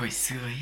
hồi xưa ấy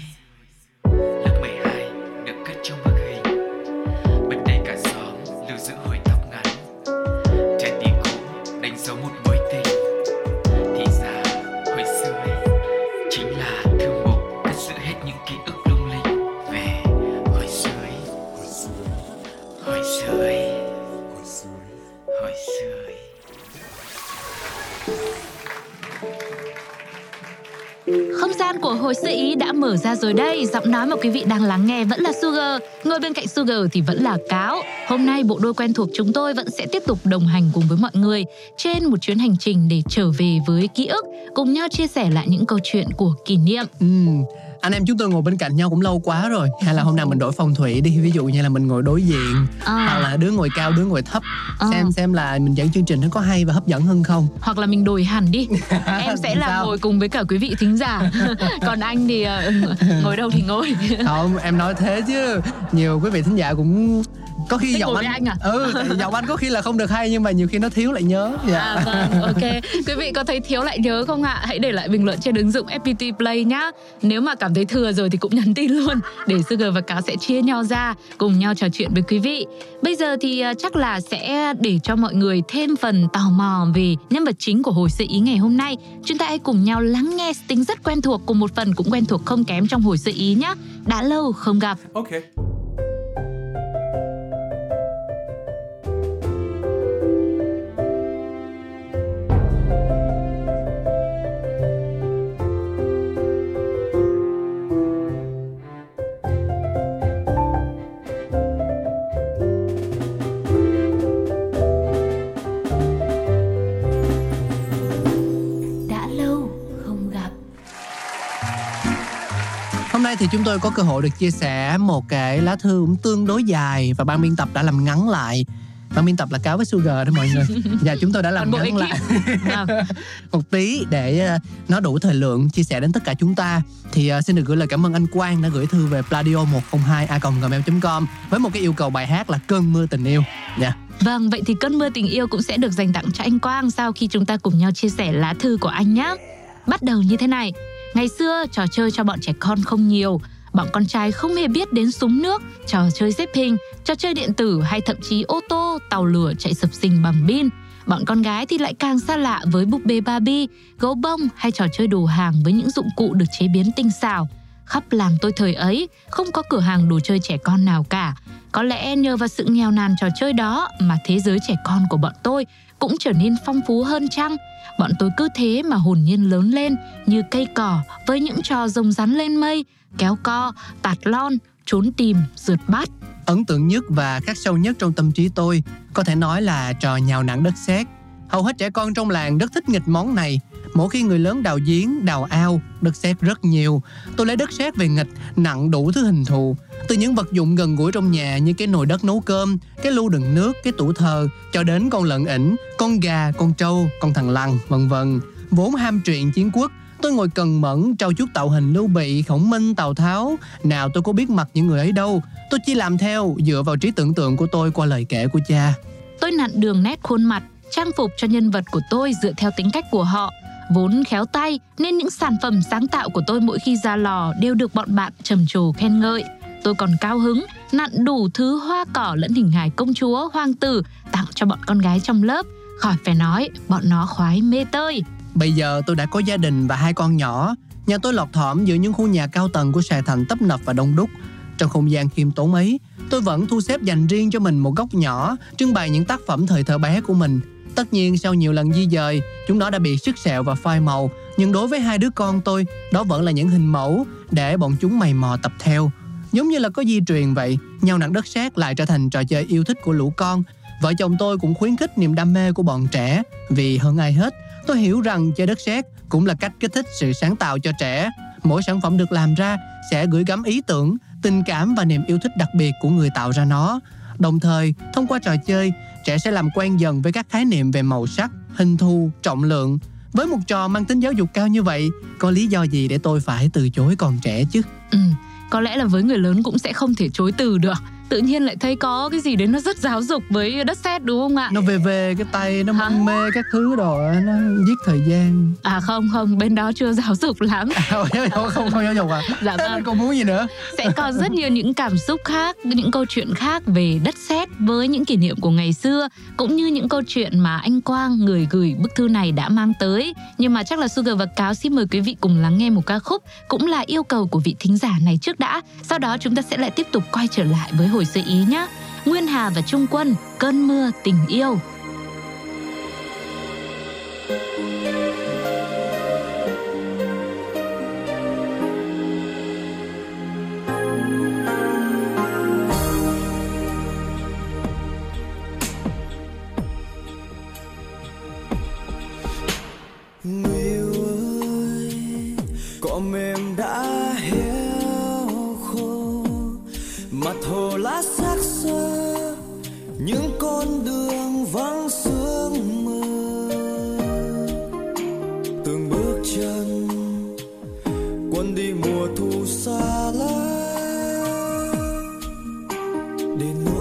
hồi sơ ý đã mở ra rồi đây. Giọng nói mà quý vị đang lắng nghe vẫn là Sugar. Ngồi bên cạnh Sugar thì vẫn là Cáo. Hôm nay bộ đôi quen thuộc chúng tôi vẫn sẽ tiếp tục đồng hành cùng với mọi người Trên một chuyến hành trình để trở về với ký ức Cùng nhau chia sẻ lại những câu chuyện của kỷ niệm. Ừ, anh em chúng tôi ngồi bên cạnh nhau cũng lâu quá rồi. Hay là hôm nào mình đổi phong thủy đi. Ví dụ như là mình ngồi đối diện. À, hoặc là đứa ngồi cao đứa ngồi thấp. À, xem xem là mình dẫn chương trình nó có hay và hấp dẫn hơn không. Hoặc là mình đổi hẳn đi. Em sẽ là Sao? ngồi cùng với cả quý vị thính giả. Còn anh thì ờ, ngồi đâu thì ngồi. Không em nói thế chứ. Nhiều quý vị thính giả cũng có khi giọng anh, anh à? ừ giọng anh có khi là không được hay nhưng mà nhiều khi nó thiếu lại nhớ dạ À vâng, ok. Quý vị có thấy thiếu lại nhớ không ạ? Hãy để lại bình luận trên ứng dụng FPT Play nhá. Nếu mà cảm thấy thừa rồi thì cũng nhắn tin luôn để Sugar và Cáo sẽ chia nhau ra cùng nhau trò chuyện với quý vị. Bây giờ thì à, chắc là sẽ để cho mọi người thêm phần tò mò về nhân vật chính của hồi sự ý ngày hôm nay. Chúng ta hãy cùng nhau lắng nghe tính rất quen thuộc cùng một phần cũng quen thuộc không kém trong hồi sự ý nhá. Đã lâu không gặp. Okay. Nay thì chúng tôi có cơ hội được chia sẻ một cái lá thư cũng tương đối dài và ban biên tập đã làm ngắn lại ban biên tập là cáo với sugar đó mọi người và chúng tôi đã làm ngắn lại. Vâng. một tí để ờ, nó đủ thời lượng chia sẻ đến tất cả chúng ta thì ờ, xin được gửi lời cảm ơn anh Quang đã gửi thư về pladio 102 a gmail.com với một cái yêu cầu bài hát là cơn mưa tình yêu nha Vâng, vậy thì cơn mưa tình yêu cũng sẽ được dành tặng cho anh Quang sau khi chúng ta cùng nhau chia sẻ lá thư của anh nhé. Bắt đầu như thế này. Ngày xưa, trò chơi cho bọn trẻ con không nhiều. Bọn con trai không hề biết đến súng nước, trò chơi xếp hình, trò chơi điện tử hay thậm chí ô tô, tàu lửa chạy sập sình bằng pin. Bọn con gái thì lại càng xa lạ với búp bê Barbie, gấu bông hay trò chơi đồ hàng với những dụng cụ được chế biến tinh xảo. Khắp làng tôi thời ấy, không có cửa hàng đồ chơi trẻ con nào cả. Có lẽ nhờ vào sự nghèo nàn trò chơi đó mà thế giới trẻ con của bọn tôi cũng trở nên phong phú hơn chăng? Bọn tôi cứ thế mà hồn nhiên lớn lên như cây cỏ với những trò rồng rắn lên mây, kéo co, tạt lon, trốn tìm, rượt bắt. ấn tượng nhất và khắc sâu nhất trong tâm trí tôi có thể nói là trò nhào nặng đất sét hầu hết trẻ con trong làng rất thích nghịch món này mỗi khi người lớn đào giếng đào ao đất sét rất nhiều tôi lấy đất sét về nghịch nặng đủ thứ hình thù từ những vật dụng gần gũi trong nhà như cái nồi đất nấu cơm cái lu đựng nước cái tủ thờ cho đến con lợn ỉnh con gà con trâu con thằng lằn vân vân vốn ham truyện chiến quốc Tôi ngồi cần mẫn trau chuốt tạo hình Lưu Bị, Khổng Minh, Tào Tháo. Nào tôi có biết mặt những người ấy đâu. Tôi chỉ làm theo dựa vào trí tưởng tượng của tôi qua lời kể của cha. Tôi nặn đường nét khuôn mặt, trang phục cho nhân vật của tôi dựa theo tính cách của họ. Vốn khéo tay nên những sản phẩm sáng tạo của tôi mỗi khi ra lò đều được bọn bạn trầm trồ khen ngợi. Tôi còn cao hứng nặn đủ thứ hoa cỏ lẫn hình hài công chúa, hoàng tử tặng cho bọn con gái trong lớp. Khỏi phải nói, bọn nó khoái mê tơi. Bây giờ tôi đã có gia đình và hai con nhỏ. Nhà tôi lọt thỏm giữa những khu nhà cao tầng của Sài Thành tấp nập và đông đúc. Trong không gian khiêm tốn ấy, tôi vẫn thu xếp dành riêng cho mình một góc nhỏ, trưng bày những tác phẩm thời thơ bé của mình. Tất nhiên sau nhiều lần di dời, chúng nó đã bị sức sẹo và phai màu, nhưng đối với hai đứa con tôi, đó vẫn là những hình mẫu để bọn chúng mày mò tập theo. Giống như là có di truyền vậy, nhau nặng đất sét lại trở thành trò chơi yêu thích của lũ con. Vợ chồng tôi cũng khuyến khích niềm đam mê của bọn trẻ, vì hơn ai hết, tôi hiểu rằng chơi đất sét cũng là cách kích thích sự sáng tạo cho trẻ. Mỗi sản phẩm được làm ra sẽ gửi gắm ý tưởng, tình cảm và niềm yêu thích đặc biệt của người tạo ra nó. Đồng thời, thông qua trò chơi, trẻ sẽ làm quen dần với các khái niệm về màu sắc, hình thù, trọng lượng. Với một trò mang tính giáo dục cao như vậy, có lý do gì để tôi phải từ chối còn trẻ chứ? Ừ, có lẽ là với người lớn cũng sẽ không thể chối từ được tự nhiên lại thấy có cái gì đấy nó rất giáo dục với đất sét đúng không ạ? Nó về về cái tay nó Hả? mân mê các thứ á, nó giết thời gian. À không không bên đó chưa giáo dục lắm. Không không không giáo dục à? Dạ vâng. Còn muốn gì nữa? Sẽ có rất nhiều những cảm xúc khác những câu chuyện khác về đất sét với những kỷ niệm của ngày xưa cũng như những câu chuyện mà anh Quang người gửi bức thư này đã mang tới. Nhưng mà chắc là Sugar và Cáo xin mời quý vị cùng lắng nghe một ca khúc cũng là yêu cầu của vị thính giả này trước đã. Sau đó chúng ta sẽ lại tiếp tục quay trở lại với hồi sự ý nhé Nguyên Hà và Trung Quân cơn mưa tình yêu. Để nỗi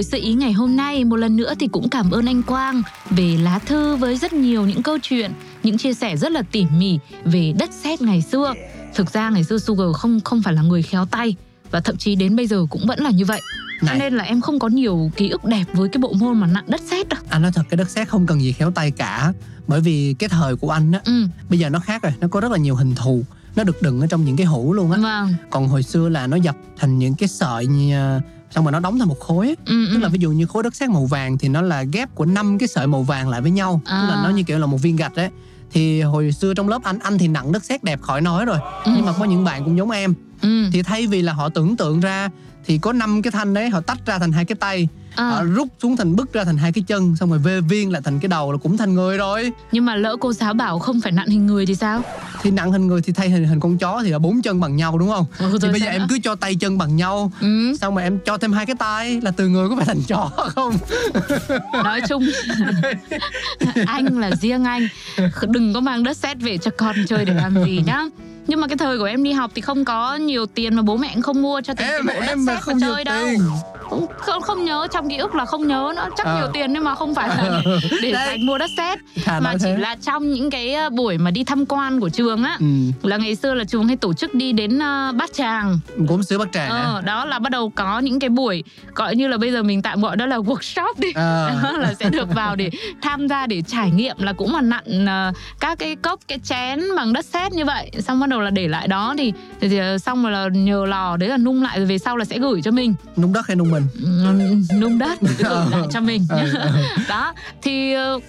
hồi sự ý ngày hôm nay, một lần nữa thì cũng cảm ơn anh Quang về lá thư với rất nhiều những câu chuyện, những chia sẻ rất là tỉ mỉ về đất sét ngày xưa. Thực ra ngày xưa Sugar không không phải là người khéo tay và thậm chí đến bây giờ cũng vẫn là như vậy. Cho nên là em không có nhiều ký ức đẹp với cái bộ môn mà nặn đất sét đâu. anh nói thật cái đất sét không cần gì khéo tay cả bởi vì cái thời của anh á Ừ, bây giờ nó khác rồi nó có rất là nhiều hình thù nó được đựng ở trong những cái hũ luôn á vâng. còn hồi xưa là nó dập thành những cái sợi như, à, xong rồi nó đóng thành một khối á. Ừ, tức ừ. là ví dụ như khối đất sét màu vàng thì nó là ghép của năm cái sợi màu vàng lại với nhau tức là À. nó như kiểu là một viên gạch đấy thì hồi xưa trong lớp anh anh thì nặng đất sét đẹp khỏi nói rồi Ừ. nhưng mà có những bạn cũng giống em ừ. thì thay vì là họ tưởng tượng ra thì có năm cái thanh đấy họ tách ra thành hai cái tay À, họ rút xuống thành bức ra thành hai cái chân xong rồi vê viên lại thành cái đầu là cũng thành người rồi. Nhưng mà lỡ cô giáo bảo không phải nặn hình người thì sao? thì nặng hình người thì thay hình hình con chó thì là bốn chân bằng nhau đúng không? Ừ, thì bây giờ sao em nữa? cứ cho tay chân bằng nhau Ừ. xong mà em cho thêm hai cái tay là từ người có phải thành chó không? Nói chung anh là riêng anh. Đừng có mang đất sét về cho con chơi để làm gì nhá. Nhưng mà cái thời của em đi học thì không có nhiều tiền mà bố mẹ cũng không mua cho tiền em đất em mà sét không mà nhiều chơi đâu. tiền cũng không, không nhớ trong ký ức là không nhớ nữa. Chắc Ờ. nhiều tiền nhưng mà không phải là để dành mua đất sét. Mà chỉ thế. là trong những cái ờ, buổi mà đi tham quan của trường á ừ. là ngày xưa là trường hay tổ chức đi đến ờ, bát tràng. Gốm sứ bát tràng ờ, đó là bắt đầu có những cái buổi gọi như là bây giờ mình tạm gọi đó là workshop đi. Đó là sẽ được vào để tham gia để trải nghiệm là cũng là nặn ờ, các cái cốc cái chén bằng đất sét như vậy. Xong bắt đầu là để lại đó thì, thì, thì xong rồi là nhờ lò đấy là nung lại rồi về sau là sẽ gửi cho mình. Nung đất hay nung mình nung đất lại cho mình. Ờ, ờ. đó thì ờ,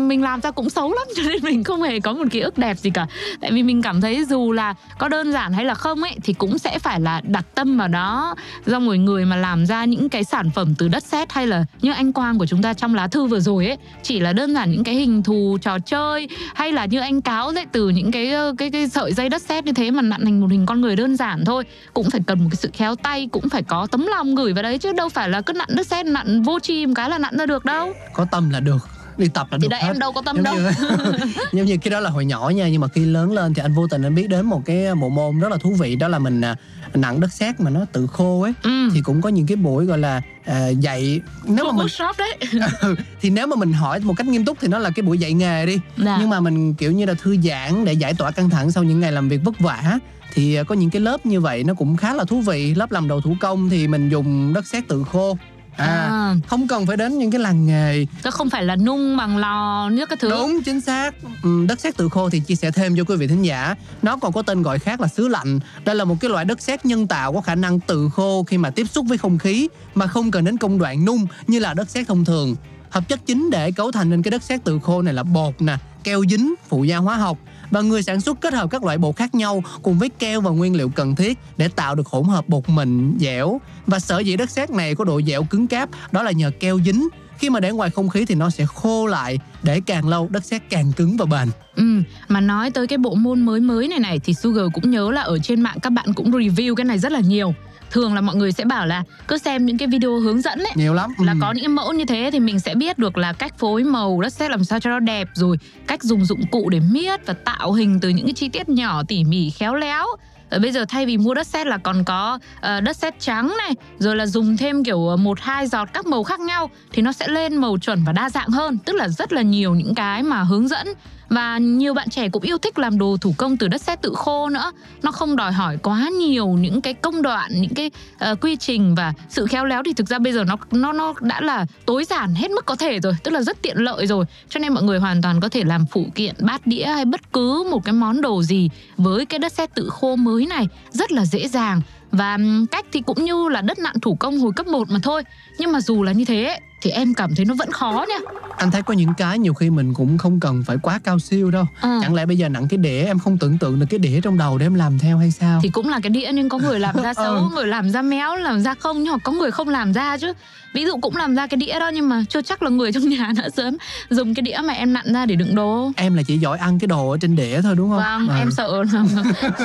mình làm ra cũng xấu lắm cho nên mình không hề có một ký ức đẹp gì cả. Tại vì mình cảm thấy dù là có đơn giản hay là không ấy thì cũng sẽ phải là đặt tâm vào đó. Do một người mà làm ra những cái sản phẩm từ đất sét hay là như anh Quang của chúng ta trong lá thư vừa rồi ấy chỉ là đơn giản những cái hình thù trò chơi hay là như anh cáo đấy từ những cái ờ, cái cái sợi dây đất sét như thế mà nặn thành một hình con người đơn giản thôi cũng phải cần một cái sự khéo tay cũng phải có tấm lòng gửi vào đấy chứ đâu phải là cứ nặn đất sét nặn vô tri một cái là nặn ra được đâu. Có tâm là được đi tập là thì được đấy hết. em đâu có tâm giống đâu. như, giống như cái đó là hồi nhỏ nha nhưng mà khi lớn lên thì anh vô tình anh biết đến một cái bộ môn rất là thú vị đó là mình à, nặng đất sét mà nó tự khô ấy. Ừ. thì cũng có những cái buổi gọi là à, dạy nếu mà mình đấy. Thì nếu mà mình hỏi một cách nghiêm túc thì nó là cái buổi dạy nghề đi. Dạ. nhưng mà mình kiểu như là thư giãn để giải tỏa căng thẳng sau những ngày làm việc vất vả thì à, có những cái lớp như vậy nó cũng khá là thú vị. Lớp làm đồ thủ công thì mình dùng đất sét tự khô. À, À. không cần phải đến những cái làng nghề. Chứ không phải là nung bằng lò nước các thứ. Đúng chính xác. Ừ, đất sét tự khô thì chia sẻ thêm cho quý vị thính giả. Nó còn có tên gọi khác là sứ lạnh. Đây là một cái loại đất sét nhân tạo có khả năng tự khô khi mà tiếp xúc với không khí mà không cần đến công đoạn nung như là đất sét thông thường. Hợp chất chính để cấu thành nên cái đất sét tự khô này là bột nè keo dính phụ gia hóa học và người sản xuất kết hợp các loại bột khác nhau cùng với keo và nguyên liệu cần thiết để tạo được hỗn hợp bột mịn dẻo. Và sở dĩ đất sét này có độ dẻo cứng cáp đó là nhờ keo dính. Khi mà để ngoài không khí thì nó sẽ khô lại để càng lâu đất sét càng cứng và bền. Ừ, mà nói tới cái bộ môn mới mới này này thì Sugar cũng nhớ là ở trên mạng các bạn cũng review cái này rất là nhiều. Thường là mọi người sẽ bảo là cứ xem những cái video hướng dẫn ấy nhiều lắm. là Ừ. có những cái mẫu như thế thì mình sẽ biết được là cách phối màu đất sét làm sao cho nó đẹp rồi cách dùng dụng cụ để miết và tạo hình từ những cái chi tiết nhỏ tỉ mỉ khéo léo. Ở bây giờ thay vì mua đất sét là còn có ờ, đất sét trắng này rồi là dùng thêm kiểu một hai giọt các màu khác nhau thì nó sẽ lên màu chuẩn và đa dạng hơn. Tức là rất là nhiều những cái mà hướng dẫn và nhiều bạn trẻ cũng yêu thích làm đồ thủ công từ đất sét tự khô nữa. Nó không đòi hỏi quá nhiều những cái công đoạn những cái uh, quy trình và sự khéo léo. Thì thực ra bây giờ nó nó nó đã là tối giản hết mức có thể rồi tức là rất tiện lợi rồi. Cho nên mọi người hoàn toàn có thể làm phụ kiện bát đĩa hay bất cứ một cái món đồ gì với cái đất sét tự khô mới này rất là dễ dàng. Và cách thì cũng như là đất nặn thủ công hồi cấp 1 mà thôi. Nhưng mà dù là như thế thì em cảm thấy nó vẫn khó nha anh thấy có những cái nhiều khi mình cũng không cần phải quá cao siêu đâu Ờ. chẳng lẽ bây giờ nặng cái đĩa em không tưởng tượng được cái đĩa trong đầu để em làm theo hay sao thì cũng là cái đĩa nhưng có người làm ra xấu Ừ. người làm ra méo làm ra không nhưng mà có người không làm ra chứ ví dụ cũng làm ra cái đĩa đó nhưng mà chưa chắc là người trong nhà đã sớm dùng cái đĩa mà em nặn ra để đựng đồ em là chỉ giỏi ăn cái đồ ở trên đĩa thôi đúng không vâng Ờ. em sợ là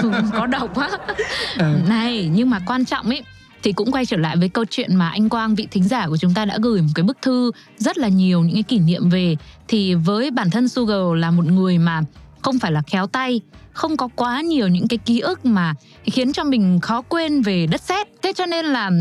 có độc quá Ừ. này nhưng mà quan trọng ấy thì cũng quay trở lại với câu chuyện mà anh Quang vị thính giả của chúng ta đã gửi một cái bức thư rất là nhiều những cái kỷ niệm về. Thì với bản thân Sugar là một người mà không phải là khéo tay không có quá nhiều những cái ký ức mà khiến cho mình khó quên về đất sét. Thế cho nên là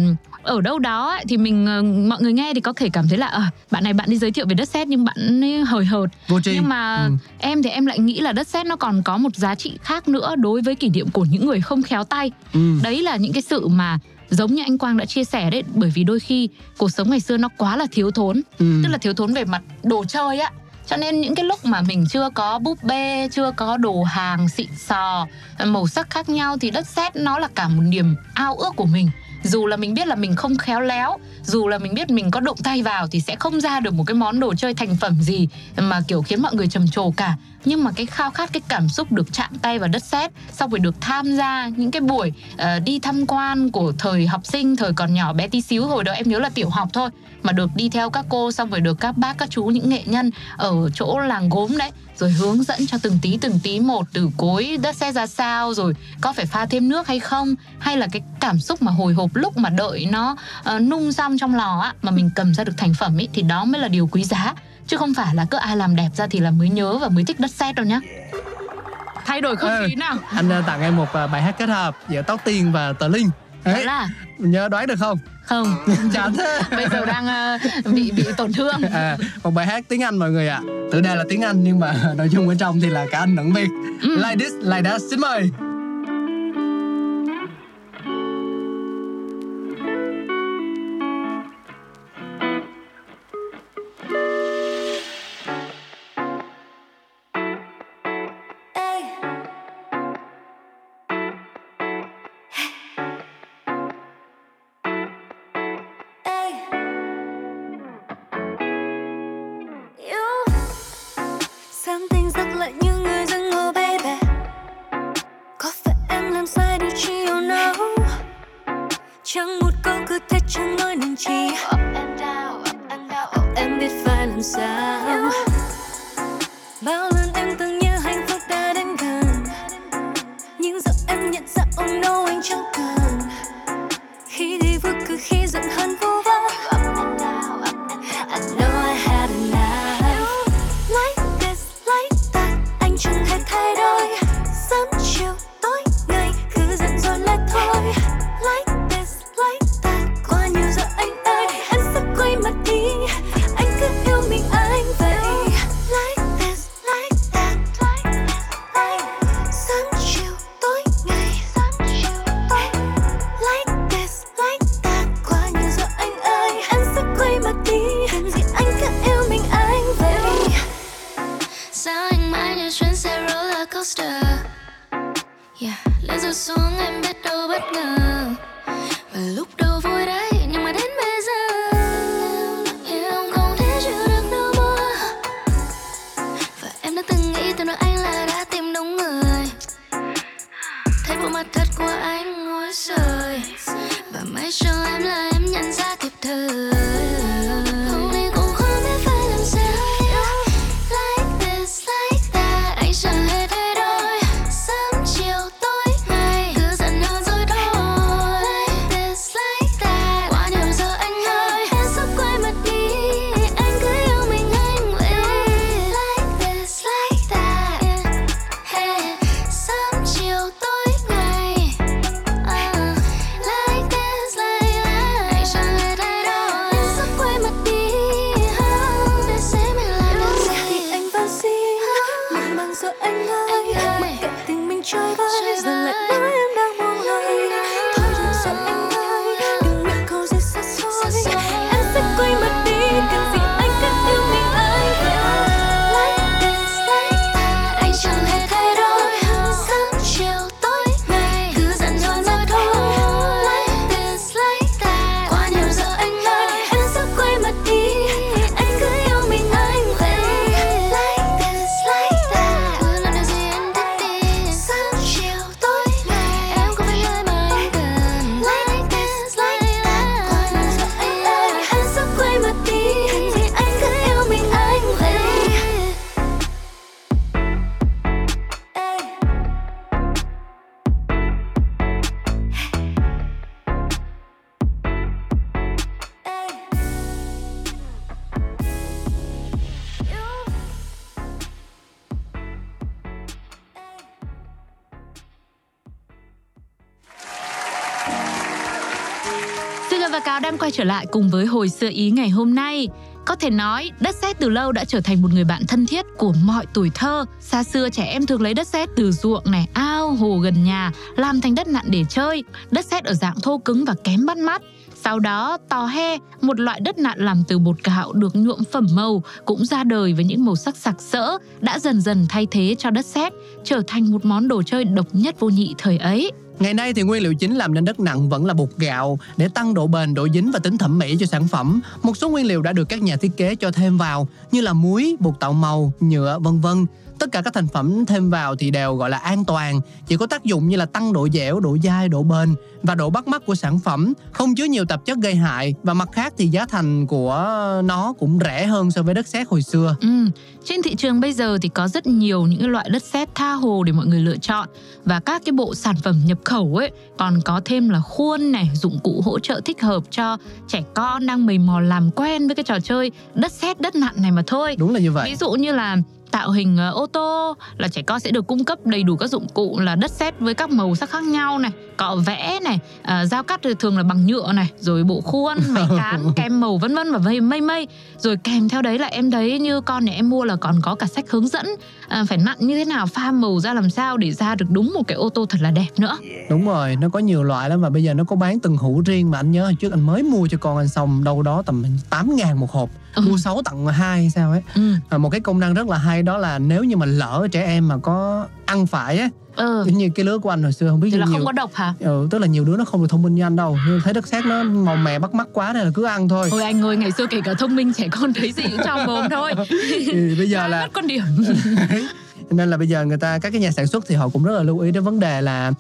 ở đâu đó ấy, thì mình ờ, mọi người nghe thì có thể cảm thấy là ờ, bạn này bạn đi giới thiệu về đất sét nhưng bạn ấy hời hợt. Vô tri. Nhưng mà Ừ. em thì em lại nghĩ là đất sét nó còn có một giá trị khác nữa đối với kỷ niệm của những người không khéo tay. Ừ. đấy là những cái sự mà giống như anh Quang đã chia sẻ đấy bởi vì đôi khi cuộc sống ngày xưa nó quá là thiếu thốn Ừ. tức là thiếu thốn về mặt đồ chơi á cho nên những cái lúc mà mình chưa có búp bê chưa có đồ hàng xịn sò màu sắc khác nhau thì đất sét nó là cả một niềm ao ước của mình dù là mình biết là mình không khéo léo dù là mình biết mình có động tay vào thì sẽ không ra được một cái món đồ chơi thành phẩm gì mà kiểu khiến mọi người trầm trồ cả. Nhưng mà cái khao khát cái cảm xúc được chạm tay vào đất sét xong rồi được tham gia những cái buổi uh, đi tham quan của thời học sinh thời còn nhỏ bé tí xíu hồi đó em nhớ là tiểu học thôi mà được đi theo các cô xong rồi được các bác các chú những nghệ nhân ở chỗ làng gốm đấy rồi hướng dẫn cho từng tí từng tí một từ cối đất sét ra sao rồi có phải pha thêm nước hay không? Hay là cái cảm xúc mà hồi hộp lúc mà đợi nó ờ, nung xong trong lò á mà mình cầm ra được thành phẩm ấy thì đó mới là điều quý giá. Chứ không phải là cứ ai làm đẹp ra thì là mới nhớ và mới thích đất sét đâu nhá. Thay đổi không Ừ. khí nào? anh ờ, tặng em một ờ, bài hát kết hợp giữa tóc tiên và tờ linh Đấy, là nhớ đoán được không? Không. Chán thế. Bây giờ đang ờ, bị bị tổn thương. À, một bài hát tiếng Anh mọi người ạ. Tự đề là tiếng Anh nhưng mà nội dung bên trong thì là cả Anh lẫn Việt Ừ. Like this, like that, xin mời trở lại cùng với hồi xưa ý ngày hôm nay. Có thể nói, đất sét từ lâu đã trở thành một người bạn thân thiết của mọi tuổi thơ. Xa xưa trẻ em thường lấy đất sét từ ruộng này, ao, hồ gần nhà, làm thành đất nặn để chơi. Đất sét ở dạng thô cứng và kém bắt mắt. Sau đó, tò he, một loại đất nặn làm từ bột gạo được nhuộm phẩm màu, cũng ra đời với những màu sắc sặc sỡ, đã dần dần thay thế cho đất sét, trở thành một món đồ chơi độc nhất vô nhị thời ấy. Ngày nay thì nguyên liệu chính làm nên đất nặng vẫn là bột gạo để tăng độ bền, độ dính và tính thẩm mỹ cho sản phẩm. Một số nguyên liệu đã được các nhà thiết kế cho thêm vào như là muối, bột tạo màu, nhựa vân vân. Tất cả các thành phẩm thêm vào thì đều gọi là an toàn, chỉ có tác dụng như là tăng độ dẻo, độ dai, độ bền và độ bắt mắt của sản phẩm, không chứa nhiều tạp chất gây hại và mặt khác thì giá thành của nó cũng rẻ hơn so với đất sét hồi xưa. Ừ, trên thị trường bây giờ thì có rất nhiều những loại đất sét tha hồ để mọi người lựa chọn và các cái bộ sản phẩm nhập khẩu ấy còn có thêm là khuôn này, dụng cụ hỗ trợ thích hợp cho trẻ con đang mầy mò làm quen với cái trò chơi đất sét đất nặn này mà thôi. Đúng là như vậy. Ví dụ như là tạo hình ờ, ô tô là trẻ con sẽ được cung cấp đầy đủ các dụng cụ là đất sét với các màu sắc khác nhau này, cọ vẽ này, à, dao cắt thường là bằng nhựa này, rồi bộ khuôn, máy cán, kem màu vân vân và mây mây mây. Rồi kèm theo đấy là em thấy như con nhà em mua là còn có cả sách hướng dẫn à, phải nặn như thế nào, pha màu ra làm sao để ra được đúng một cái ô tô thật là đẹp nữa. Đúng rồi, nó có nhiều loại lắm và bây giờ nó có bán từng hũ riêng mà anh nhớ trước anh mới mua cho con anh xong đâu đó tầm 8 ngàn một hộp. Ừ. Mua 6 tặng 2 sao ấy. Ừ. À, một cái công năng rất là hay đó là nếu như mà lỡ trẻ em mà có ăn phải á Ừ. giống như cái lứa của anh hồi xưa không biết Thì là nhiều không có độc hả? ừ, tức là nhiều đứa nó không được thông minh như anh đâu Nhưng thấy đất sét nó màu mè bắt mắt quá nên là cứ ăn thôi Ôi anh ơi, ngày xưa kể cả thông minh trẻ con thấy gì cũng cho mồm thôi. thì bây giờ là mất con điểm. nên là bây giờ người ta các cái nhà sản xuất thì họ cũng rất là lưu ý đến vấn đề là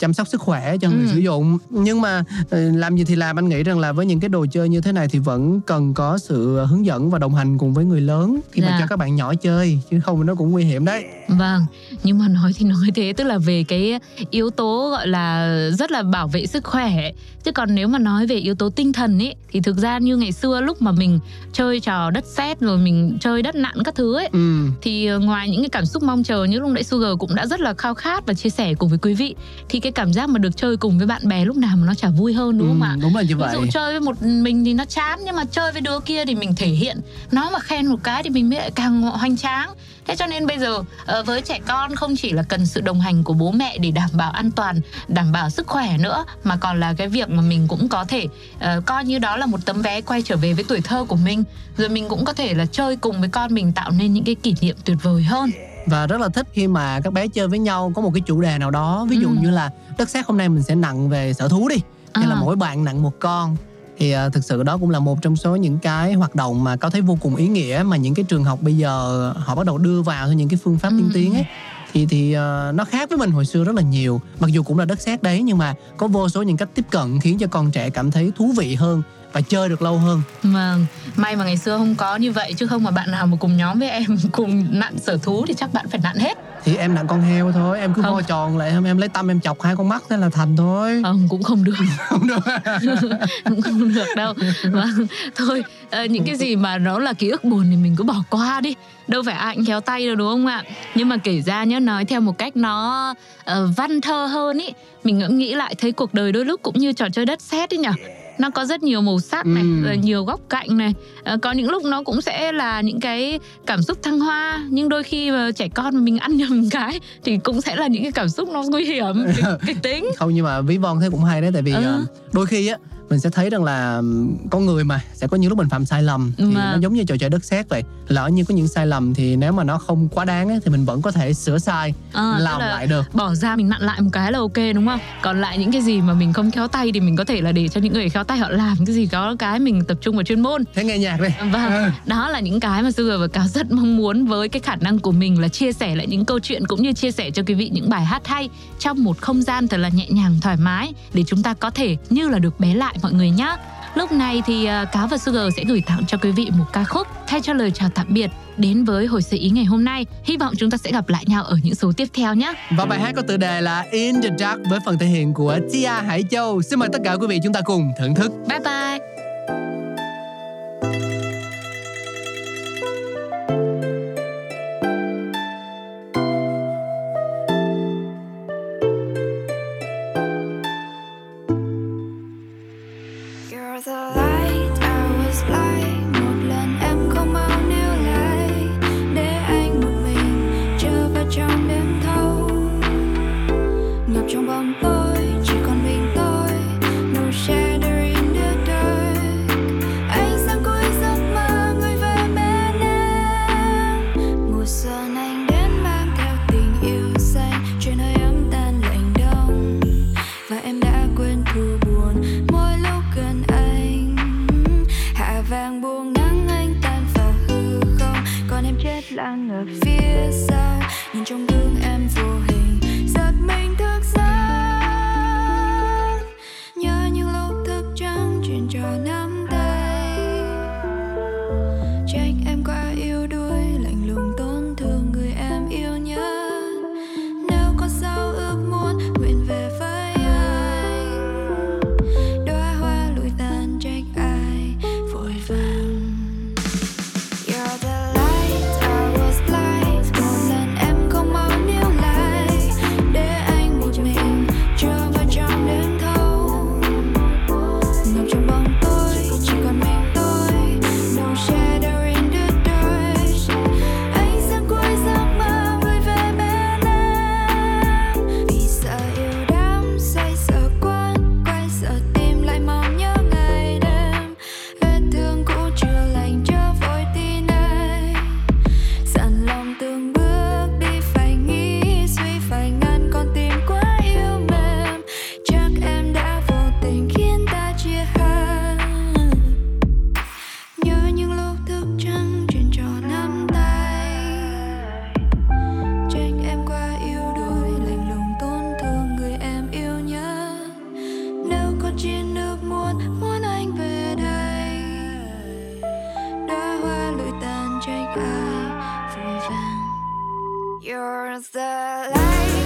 chăm sóc sức khỏe cho người Ừ. sử dụng nhưng mà ờ, làm gì thì làm anh nghĩ rằng là với những cái đồ chơi như thế này thì vẫn cần có sự hướng dẫn và đồng hành cùng với người lớn khi mà Dạ. cho các bạn nhỏ chơi chứ không nó cũng nguy hiểm đấy Vâng, nhưng mà nói thì nói thế tức là về cái yếu tố gọi là rất là bảo vệ sức khỏe. Chứ còn nếu mà nói về yếu tố tinh thần ấy thì thực ra như ngày xưa lúc mà mình chơi trò đất sét rồi mình chơi đất nặn các thứ ấy ừ thì ờ, ngoài những cái cảm xúc mong chờ như lúc nãy Sugar cũng đã rất là khao khát và chia sẻ cùng với quý vị thì cái cảm giác mà được chơi cùng với bạn bè lúc nào mà nó chả vui hơn đúng không ừ, ạ? đúng là như Ví vậy. dụ chơi với một mình thì nó chán nhưng mà chơi với đứa kia thì mình thể hiện. Nó mà khen một cái thì mình mới lại càng hoành tráng. Thế cho nên bây giờ ờ, với trẻ con không chỉ là cần sự đồng hành của bố mẹ để đảm bảo an toàn đảm bảo sức khỏe nữa mà còn là cái việc mà mình cũng có thể ờ, coi như đó là một tấm vé quay trở về với tuổi thơ của mình. Rồi mình cũng có thể là chơi cùng với con mình tạo nên những cái kỷ niệm tuyệt vời hơn và rất là thích khi mà các bé chơi với nhau có một cái chủ đề nào đó ví dụ Ừ. như là đất sét hôm nay mình sẽ nặng về sở thú đi hay là À. mỗi bạn nặng một con thì à, thực sự đó cũng là một trong số những cái hoạt động mà cao thấy vô cùng ý nghĩa mà những cái trường học bây giờ họ bắt đầu đưa vào những cái phương pháp tiên Ừ. tiến ấy thì thì à, nó khác với mình hồi xưa rất là nhiều mặc dù cũng là đất sét đấy nhưng mà có vô số những cách tiếp cận khiến cho con trẻ cảm thấy thú vị hơn và chơi được lâu hơn Vâng, may mà ngày xưa không có như vậy chứ không mà bạn nào mà cùng nhóm với em cùng nặn sở thú thì chắc bạn phải nặn hết. thì em nặng con heo thôi em cứ Không. vo tròn lại em em lấy tâm em chọc hai con mắt thế là thành thôi Không cũng không được, không được cũng không được đâu. Vâng, thôi ờ, những cái gì mà nó là ký ức buồn thì mình cứ bỏ qua đi. Đâu phải ai cũng khéo tay đâu đúng không ạ? Nhưng mà kể ra nhá nói theo một cách nó ờ, văn thơ hơn ý, mình ngẫm nghĩ lại thấy cuộc đời đôi lúc cũng như trò chơi đất sét ấy nhở nó có rất nhiều màu sắc này rồi nhiều góc cạnh này. Ờ, có những lúc nó cũng sẽ là những cái cảm xúc thăng hoa nhưng đôi khi mà trẻ con mà mình ăn nhầm cái thì cũng sẽ là những cái cảm xúc nó nguy hiểm kịch, kịch tính. Không nhưng mà ví von thế cũng hay đấy tại vì Ừ. ờ, đôi khi á mình sẽ thấy rằng là con người mà sẽ có những lúc mình phạm sai lầm thì Mà. nó giống như trò chơi đất sét vậy. Lỡ như có những sai lầm thì nếu mà nó không quá đáng á, thì mình vẫn có thể sửa sai tức làm là lại được. bỏ ra mình nặn lại một cái là ok đúng không? Còn lại những cái gì mà mình không khéo tay thì mình có thể là để cho những người khéo tay họ làm cái gì có cái mình tập trung vào chuyên môn. Thế nghe nhạc đi. Vâng, đó là những cái mà Sugar và Cáo rất mong muốn với cái khả năng của mình là chia sẻ lại những câu chuyện cũng như chia sẻ cho quý vị những bài hát hay trong một không gian thật là nhẹ nhàng thoải mái để chúng ta có thể như là được bé lại mọi người nhé. Lúc này thì à, Cáo và Sugar sẽ gửi tặng cho quý vị một ca khúc thay cho lời chào tạm biệt đến với hồi sự ý ngày hôm nay. Hy vọng chúng ta sẽ gặp lại nhau ở những số tiếp theo nhé. và bài hát có tựa đề là In the Dark với phần thể hiện của Tia Hải Châu xin mời tất cả quý vị chúng ta cùng thưởng thức Bye bye. You're the light.